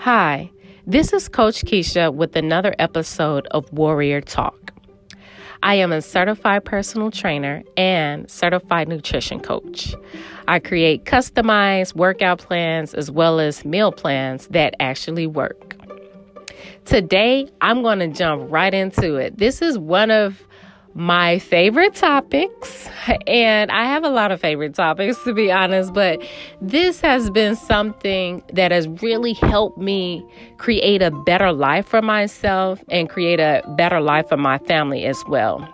Hi, this is Coach Keisha with another episode of Warrior Talk. I am a certified personal trainer and certified nutrition coach. I create customized workout plans as well as meal plans that actually work. Today, I'm going to jump right into it. This is one of my favorite topics, and I have a lot of favorite topics to be honest, but this has been something that has really helped me create a better life for myself and create a better life for my family as well.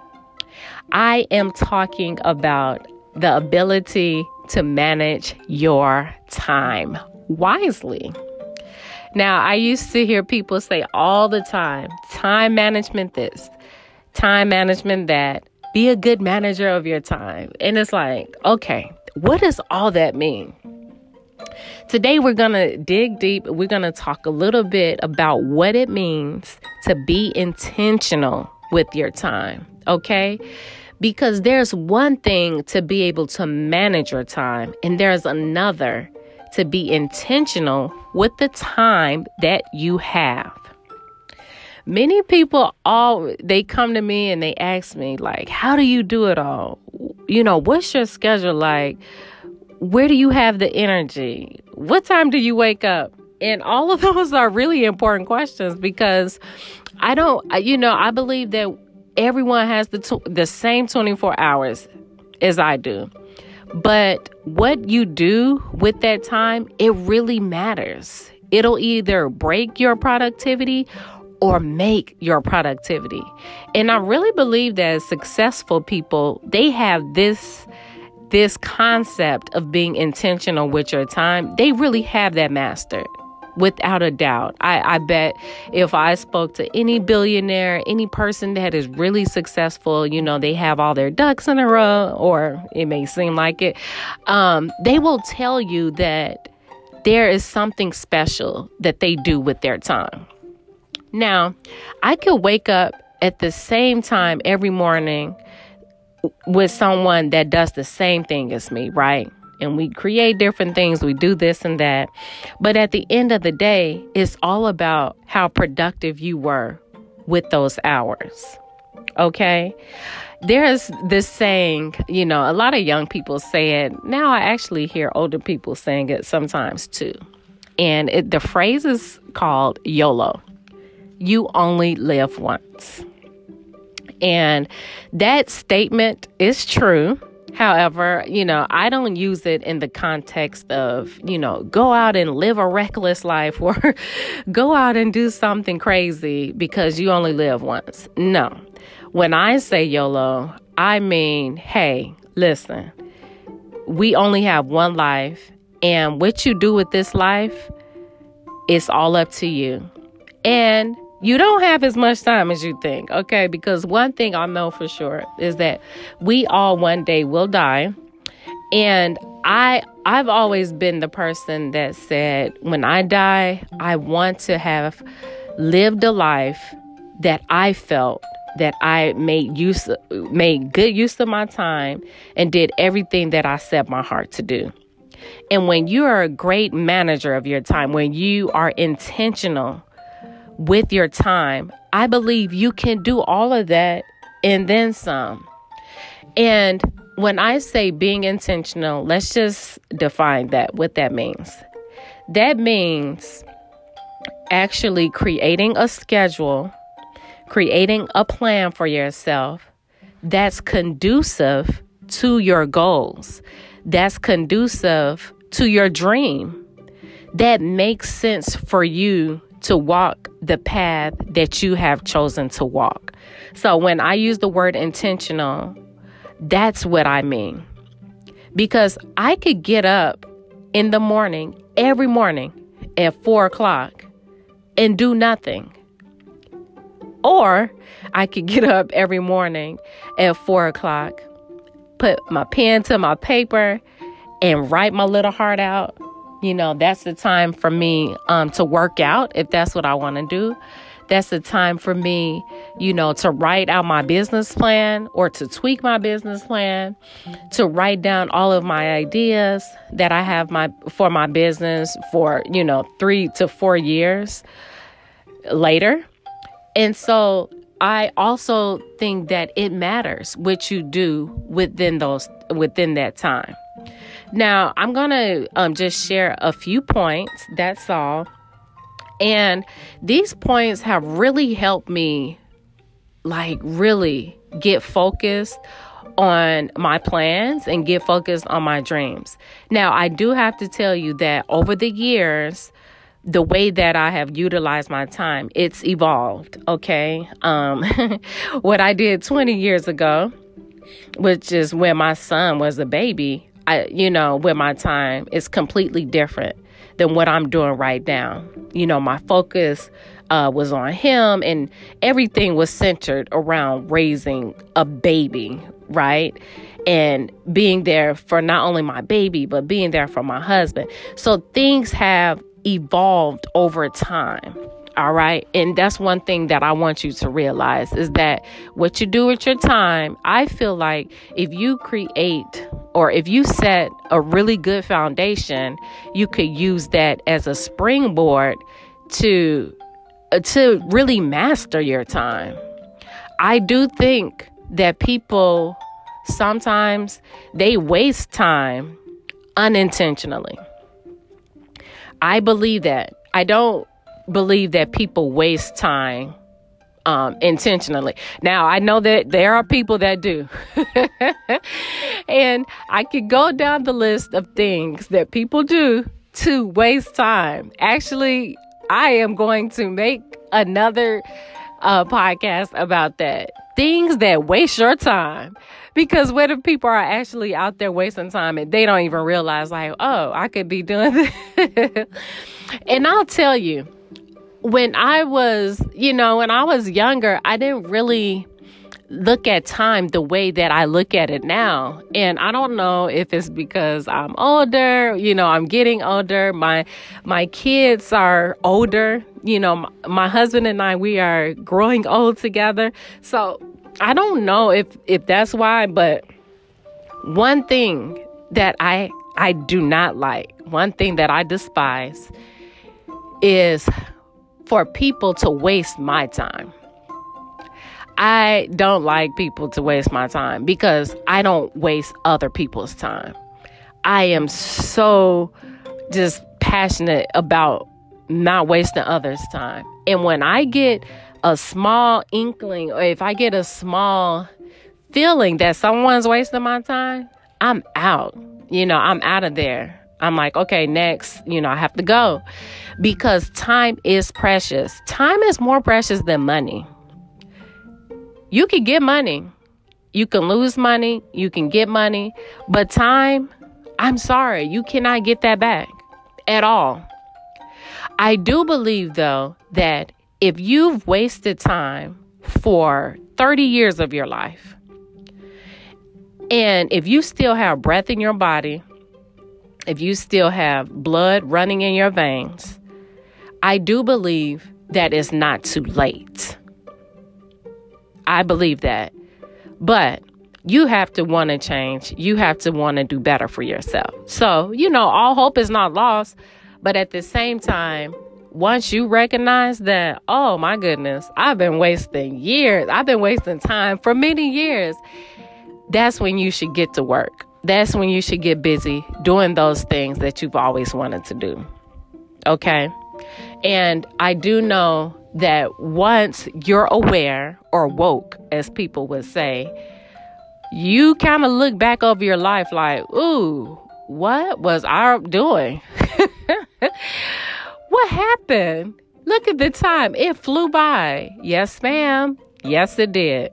I am talking about the ability to manage your time wisely. Now, I used to hear people say all the time time management this, time management that, be a good manager of your time. And it's like, okay, what does all that mean? Today, we're going to dig deep. We're going to talk a little bit about what it means to be intentional with your time, okay? Because there's one thing to be able to manage your time, and there's another to be intentional with the time that you have many people all they come to me and they ask me like how do you do it all? You know what's your schedule like? Where do you have the energy? What time do you wake up? And all of those are really important questions because i don't you know i believe that everyone has the t- the same 24 hours as i do. But what you do with that time it really matters. It'll either break your productivity or make your productivity. And I really believe that successful people, they have this this concept of being intentional with your time. They really have that mastered. Without a doubt. I, I bet if I spoke to any billionaire, any person that is really successful, you know, they have all their ducks in a row, or it may seem like it, um, they will tell you that there is something special that they do with their time. Now, I could wake up at the same time every morning with someone that does the same thing as me, right? And we create different things, we do this and that. But at the end of the day, it's all about how productive you were with those hours. Okay? There's this saying, you know, a lot of young people say it. Now I actually hear older people saying it sometimes too. And it, the phrase is called YOLO you only live once. And that statement is true. However, you know, I don't use it in the context of, you know, go out and live a reckless life or go out and do something crazy because you only live once. No. When I say YOLO, I mean, hey, listen, we only have one life, and what you do with this life, it's all up to you. And you don't have as much time as you think, okay? Because one thing I know for sure is that we all one day will die. And I I've always been the person that said when I die, I want to have lived a life that I felt that I made use made good use of my time and did everything that I set my heart to do. And when you are a great manager of your time, when you are intentional with your time. I believe you can do all of that and then some. And when I say being intentional, let's just define that, what that means. That means actually creating a schedule, creating a plan for yourself that's conducive to your goals, that's conducive to your dream, that makes sense for you to walk the path that you have chosen to walk. So when I use the word intentional, that's what I mean. Because I could get up in the morning, every morning at four o'clock, and do nothing. Or I could get up every morning at four o'clock, put my pen to my paper, and write my little heart out you know, that's the time for me um, to work out if that's what I want to do. That's the time for me, you know, to write out my business plan or to tweak my business plan, to write down all of my ideas that I have my for my business for, you know, 3 to 4 years later. And so I also think that it matters what you do within those within that time. Now, I'm going to um, just share a few points. That's all. And these points have really helped me, like, really get focused on my plans and get focused on my dreams. Now, I do have to tell you that over the years, the way that I have utilized my time, it's evolved. Okay. Um, what I did 20 years ago, which is when my son was a baby, I, you know, with my time is completely different than what I'm doing right now. You know, my focus uh, was on him, and everything was centered around raising a baby, right? And being there for not only my baby, but being there for my husband. So things have evolved over time. All right. And that's one thing that I want you to realize is that what you do with your time, I feel like if you create or if you set a really good foundation, you could use that as a springboard to uh, to really master your time. I do think that people sometimes they waste time unintentionally. I believe that. I don't believe that people waste time um, intentionally. Now, I know that there are people that do. and I could go down the list of things that people do to waste time. Actually, I am going to make another uh, podcast about that. Things that waste your time. Because what if people are actually out there wasting time and they don't even realize, like, oh, I could be doing this? and I'll tell you, when I was, you know, when I was younger, I didn't really look at time the way that I look at it now. And I don't know if it's because I'm older, you know, I'm getting older. My my kids are older. You know, my, my husband and I we are growing old together. So, I don't know if if that's why, but one thing that I I do not like, one thing that I despise is for people to waste my time. I don't like people to waste my time because I don't waste other people's time. I am so just passionate about not wasting others' time. And when I get a small inkling or if I get a small feeling that someone's wasting my time, I'm out. You know, I'm out of there. I'm like, okay, next, you know, I have to go because time is precious. Time is more precious than money. You can get money, you can lose money, you can get money, but time, I'm sorry, you cannot get that back at all. I do believe, though, that if you've wasted time for 30 years of your life, and if you still have breath in your body, if you still have blood running in your veins, I do believe that it's not too late. I believe that. But you have to want to change. You have to want to do better for yourself. So, you know, all hope is not lost. But at the same time, once you recognize that, oh my goodness, I've been wasting years, I've been wasting time for many years, that's when you should get to work that's when you should get busy doing those things that you've always wanted to do. Okay? And I do know that once you're aware or woke, as people would say, you kind of look back over your life like, ooh, what was I doing? what happened? Look at the time. It flew by. Yes, ma'am. Yes, it did.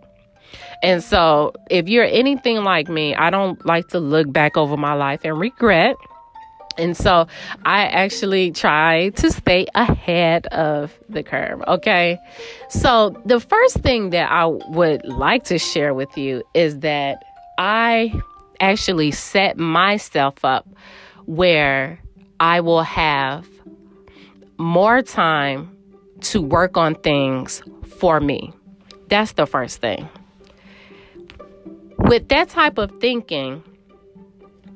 And so, if you're anything like me, I don't like to look back over my life and regret. And so I actually try to stay ahead of the curve. Okay. So the first thing that I would like to share with you is that I actually set myself up where I will have more time to work on things for me. That's the first thing. With that type of thinking,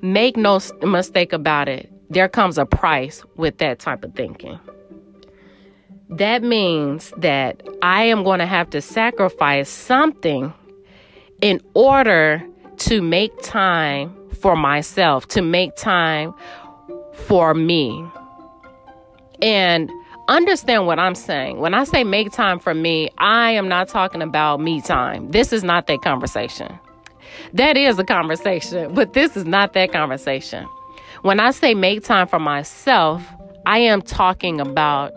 make no mistake about it, there comes a price with that type of thinking. That means that I am going to have to sacrifice something in order to make time for myself, to make time for me. And understand what I'm saying. When I say make time for me, I am not talking about me time. This is not that conversation. That is a conversation, but this is not that conversation. When I say make time for myself, I am talking about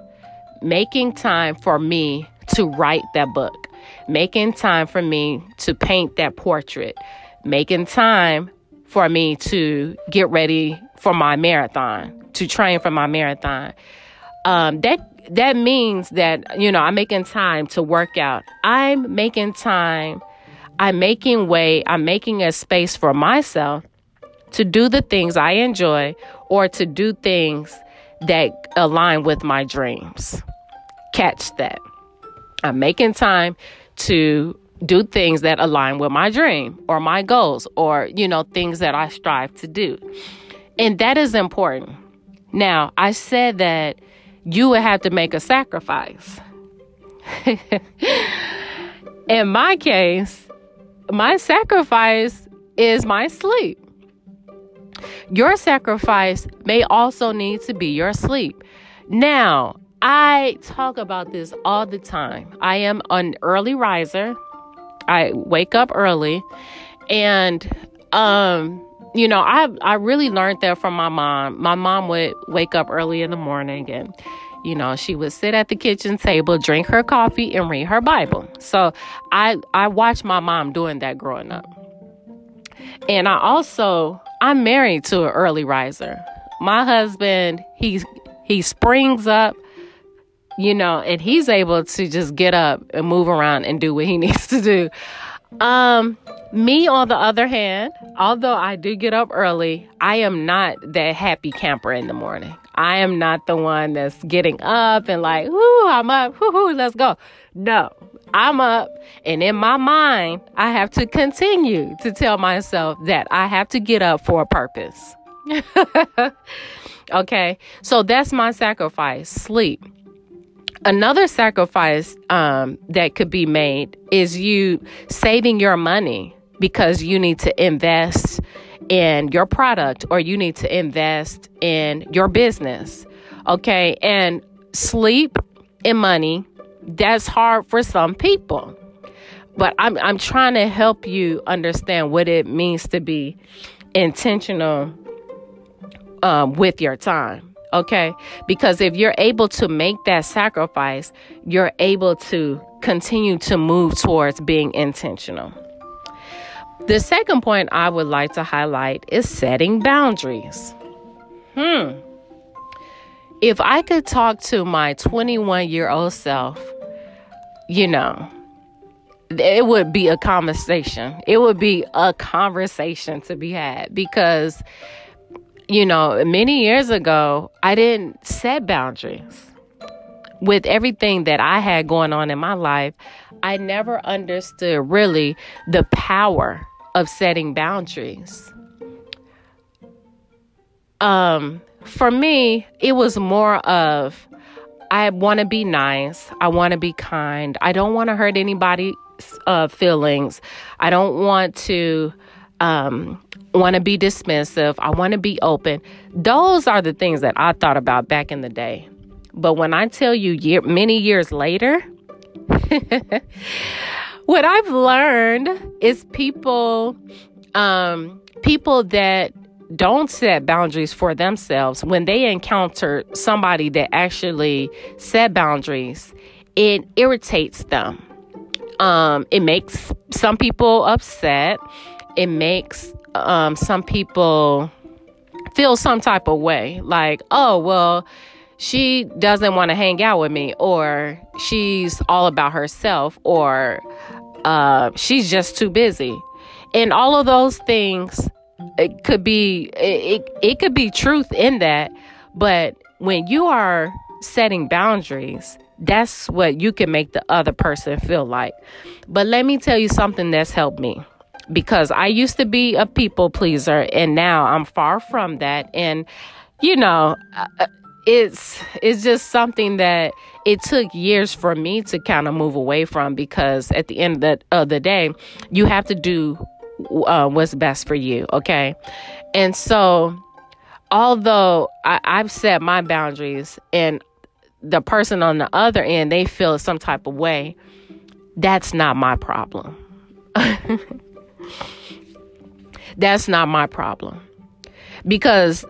making time for me to write that book, making time for me to paint that portrait, making time for me to get ready for my marathon, to train for my marathon. Um, that that means that you know I'm making time to work out. I'm making time. I'm making way. I'm making a space for myself to do the things I enjoy or to do things that align with my dreams. Catch that. I'm making time to do things that align with my dream or my goals or, you know, things that I strive to do. And that is important. Now, I said that you would have to make a sacrifice. In my case, my sacrifice is my sleep. Your sacrifice may also need to be your sleep. Now, I talk about this all the time. I am an early riser. I wake up early and um you know, I I really learned that from my mom. My mom would wake up early in the morning and you know, she would sit at the kitchen table, drink her coffee and read her Bible. So, I I watched my mom doing that growing up. And I also I'm married to an early riser. My husband, he he springs up you know, and he's able to just get up and move around and do what he needs to do. Um, me, on the other hand, although I do get up early, I am not that happy camper in the morning. I am not the one that's getting up and like, whoo, I'm up, whoo, let's go. No, I'm up, and in my mind, I have to continue to tell myself that I have to get up for a purpose. okay, so that's my sacrifice sleep. Another sacrifice um, that could be made is you saving your money because you need to invest in your product or you need to invest in your business. Okay. And sleep and money, that's hard for some people. But I'm, I'm trying to help you understand what it means to be intentional um, with your time. Okay. Because if you're able to make that sacrifice, you're able to continue to move towards being intentional. The second point I would like to highlight is setting boundaries. Hmm. If I could talk to my 21 year old self, you know, it would be a conversation. It would be a conversation to be had because you know, many years ago, I didn't set boundaries. With everything that I had going on in my life, I never understood really the power of setting boundaries. Um, for me, it was more of I want to be nice. I want to be kind. I don't want to hurt anybody's uh, feelings. I don't want to um, want to be dismissive. I want to be open. Those are the things that I thought about back in the day. But when I tell you year, many years later, what I've learned is people um, people that don't set boundaries for themselves when they encounter somebody that actually set boundaries, it irritates them. Um, it makes some people upset. It makes um, some people feel some type of way like, oh, well, she doesn't want to hang out with me, or she's all about herself, or uh, she's just too busy. And all of those things, it could be it, it, it could be truth in that, but when you are setting boundaries, that's what you can make the other person feel like. But let me tell you something that's helped me because I used to be a people pleaser and now I'm far from that. And, you know, it's it's just something that it took years for me to kind of move away from because at the end of the, of the day you have to do uh, what's best for you okay? And so although I, i've set my boundaries and the person on the other end they feel some type of way that's not my problem. That's not my problem. Because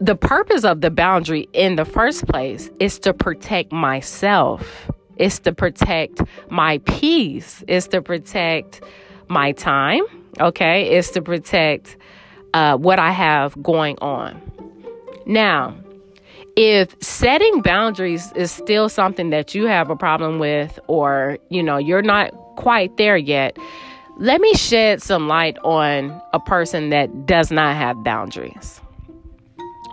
the purpose of the boundary in the first place is to protect myself. It's to protect my peace. It's to protect my time. Okay. It's to protect uh, what I have going on. Now, if setting boundaries is still something that you have a problem with, or you know, you're not quite there yet, let me shed some light on a person that does not have boundaries.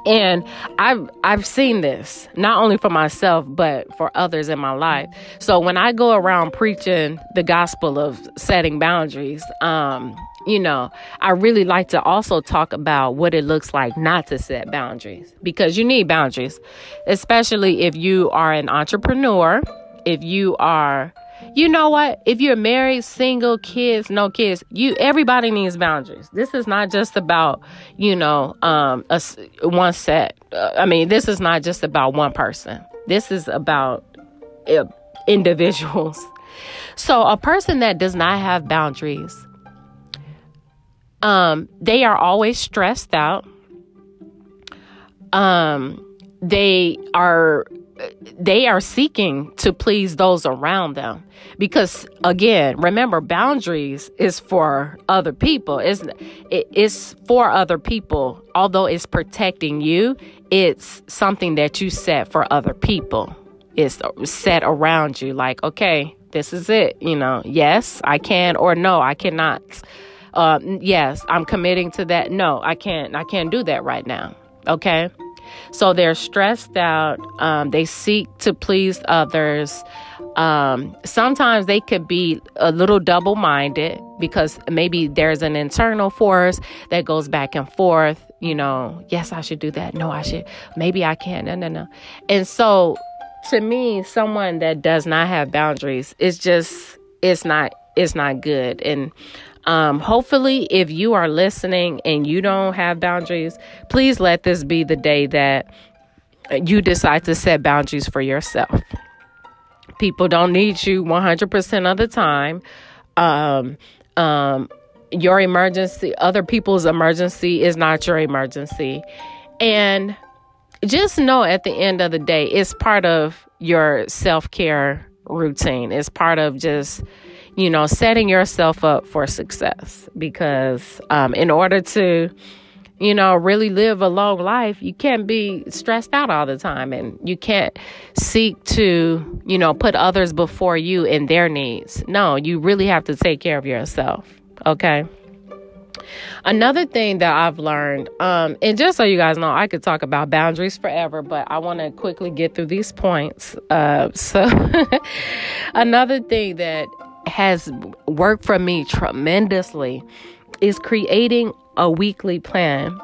And I've I've seen this not only for myself but for others in my life. So when I go around preaching the gospel of setting boundaries, um, you know, I really like to also talk about what it looks like not to set boundaries because you need boundaries, especially if you are an entrepreneur, if you are you know what? If you're married, single, kids, no kids, you everybody needs boundaries. This is not just about, you know, um a, one set. Uh, I mean, this is not just about one person. This is about uh, individuals. So, a person that does not have boundaries um they are always stressed out. Um they are they are seeking to please those around them. Because again remember boundaries is for other people. It's it's for other people. Although it's protecting you it's something that you set for other people. It's set around you like okay this is it you know. Yes i can or no i cannot uh, yes i'm committing to that. No i can't i can't do that right now okay so they're stressed out. Um, they seek to please others. Um, sometimes they could be a little double minded because maybe there's an internal force that goes back and forth. You know, yes, I should do that. No, I should. Maybe I can't. No, no, no. And so to me, someone that does not have boundaries, it's just, it's not, it's not good. And um, hopefully, if you are listening and you don't have boundaries, please let this be the day that you decide to set boundaries for yourself. People don't need you 100% of the time. Um, um, your emergency, other people's emergency is not your emergency. And just know at the end of the day, it's part of your self care routine. It's part of just you know, setting yourself up for success because um, in order to, you know, really live a long life, you can't be stressed out all the time and you can't seek to, you know, put others before you and their needs. No, you really have to take care of yourself. Okay. Another thing that I've learned, um, and just so you guys know, I could talk about boundaries forever, but I want to quickly get through these points. Uh, so, another thing that has worked for me tremendously is creating a weekly plan.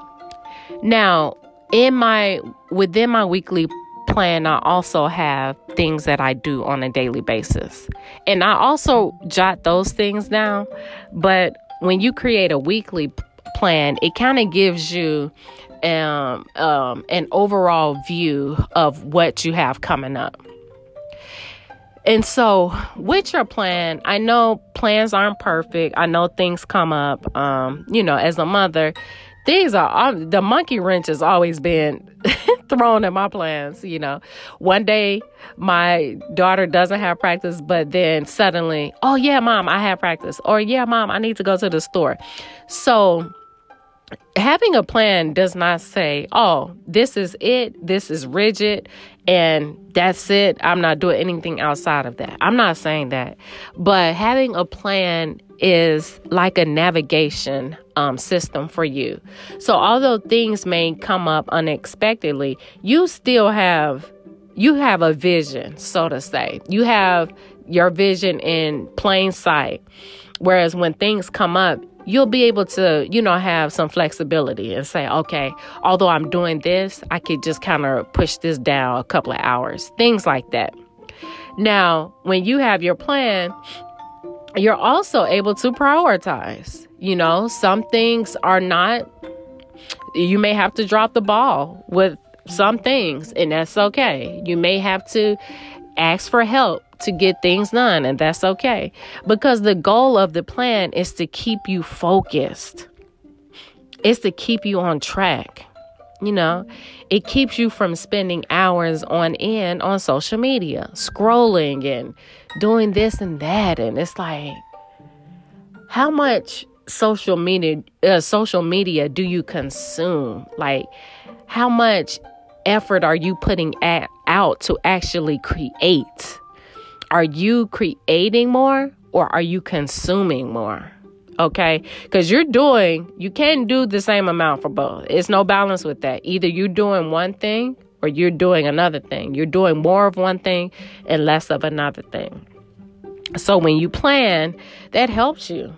Now, in my within my weekly plan, I also have things that I do on a daily basis. And I also jot those things down, but when you create a weekly plan, it kind of gives you um, um, an overall view of what you have coming up. And so, with your plan, I know plans aren't perfect. I know things come up. Um, you know, as a mother, things are um, the monkey wrench has always been thrown in my plans. You know, one day my daughter doesn't have practice, but then suddenly, oh yeah, mom, I have practice, or yeah, mom, I need to go to the store. So having a plan does not say, oh, this is it, this is rigid, and that's it. I'm not doing anything outside of that. I'm not saying that. But having a plan is like a navigation um, system for you. So, although things may come up unexpectedly, you still have you have a vision, so to say. You have your vision in plain sight. Whereas when things come up, you'll be able to, you know, have some flexibility and say, okay, although I'm doing this, I could just kind of push this down a couple of hours, things like that. Now, when you have your plan, you're also able to prioritize. You know, some things are not, you may have to drop the ball with some things, and that's okay. You may have to ask for help to get things done, and that's okay. Because the goal of the plan is to keep you focused, it's to keep you on track. You know, it keeps you from spending hours on end on social media, scrolling and doing this and that. And it's like, how much social media, uh, social media do you consume? Like, how much effort are you putting at, out to actually create? Are you creating more or are you consuming more? Okay, because you're doing, you can't do the same amount for both. It's no balance with that. Either you're doing one thing or you're doing another thing. You're doing more of one thing and less of another thing. So when you plan, that helps you.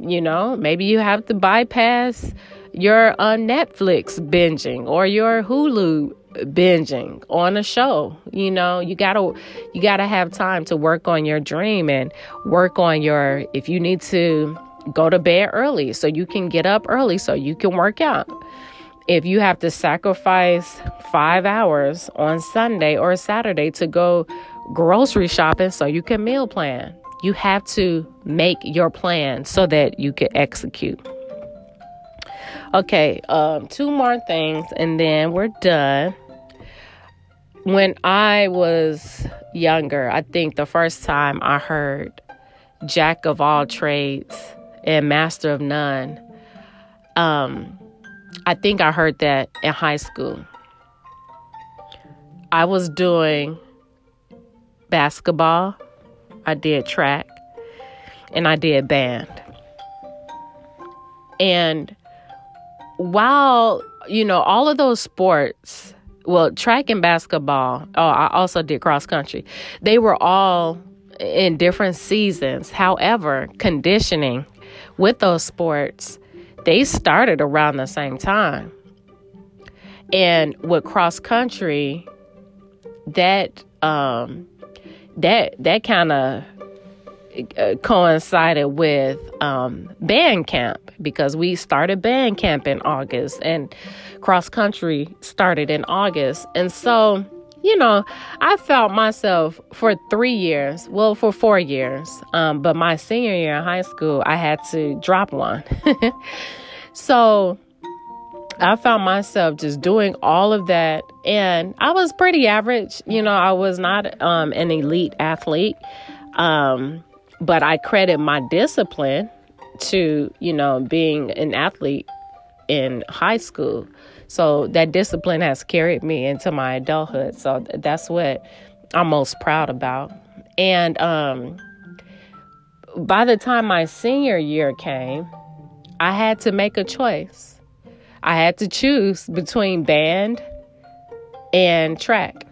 You know, maybe you have to bypass your uh, Netflix binging or your Hulu binging on a show. You know, you gotta you gotta have time to work on your dream and work on your if you need to go to bed early so you can get up early so you can work out. If you have to sacrifice five hours on Sunday or Saturday to go grocery shopping so you can meal plan, you have to make your plan so that you can execute. Okay, um, two more things and then we're done. When I was younger, I think the first time I heard Jack of all trades and master of none, um, I think I heard that in high school. I was doing basketball, I did track, and I did band. And while, you know, all of those sports, well, track and basketball, oh, I also did cross country, they were all in different seasons. However, conditioning with those sports, they started around the same time. And with cross country, that um, that that kind of uh, coincided with um, band camp because we started band camp in August and cross country started in August. And so, you know, I felt myself for three years, well, for four years, um, but my senior year in high school, I had to drop one. so, I found myself just doing all of that, and I was pretty average. You know, I was not um, an elite athlete. Um, but I credit my discipline to, you know, being an athlete in high school. So that discipline has carried me into my adulthood. So that's what I'm most proud about. And um, by the time my senior year came, I had to make a choice. I had to choose between band and track.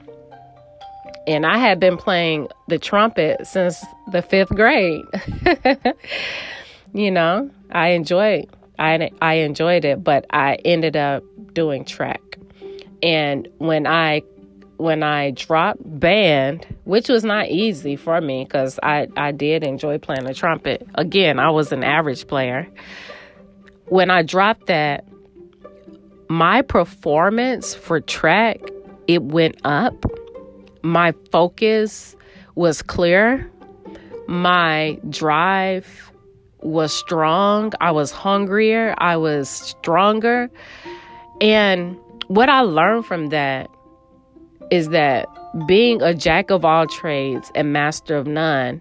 And I had been playing the trumpet since the fifth grade. you know, I enjoyed I I enjoyed it, but I ended up doing track. And when I when I dropped band, which was not easy for me because I, I did enjoy playing the trumpet. Again, I was an average player. When I dropped that, my performance for track, it went up my focus was clear. My drive was strong. I was hungrier. I was stronger. And what I learned from that is that being a jack of all trades and master of none,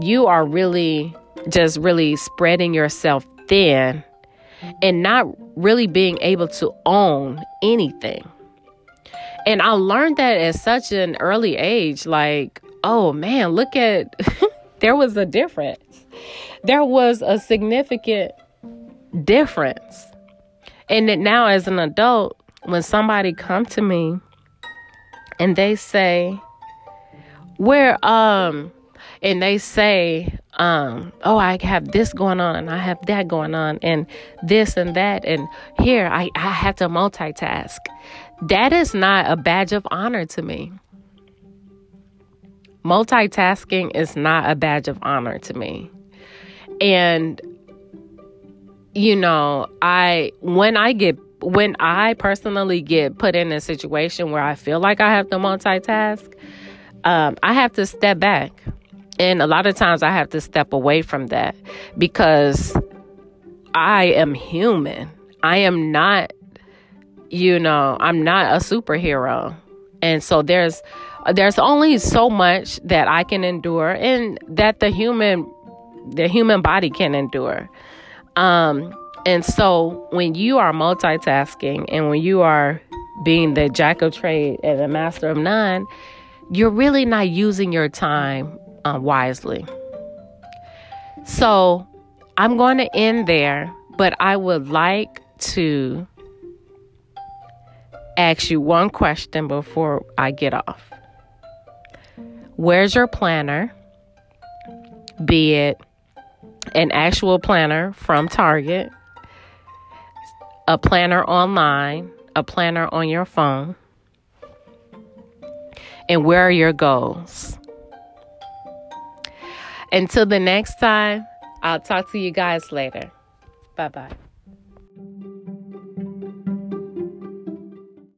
you are really just really spreading yourself thin and not really being able to own anything. And I learned that at such an early age. Like, oh man, look at, there was a difference. There was a significant difference. And that now as an adult, when somebody come to me and they say, Where, um, and they say, um, oh, I have this going on and I have that going on and this and that. And here I, I have to multitask. That is not a badge of honor to me. Multitasking is not a badge of honor to me. And, you know, I, when I get, when I personally get put in a situation where I feel like I have to multitask, um, I have to step back and a lot of times I have to step away from that because I am human. I am not, you know, I'm not a superhero. And so there's there's only so much that I can endure and that the human the human body can endure. Um and so when you are multitasking and when you are being the jack of trade and the master of none, you're really not using your time uh, wisely. So I'm going to end there, but I would like to ask you one question before I get off. Where's your planner? Be it an actual planner from Target, a planner online, a planner on your phone, and where are your goals? Until the next time, I'll talk to you guys later. Bye bye.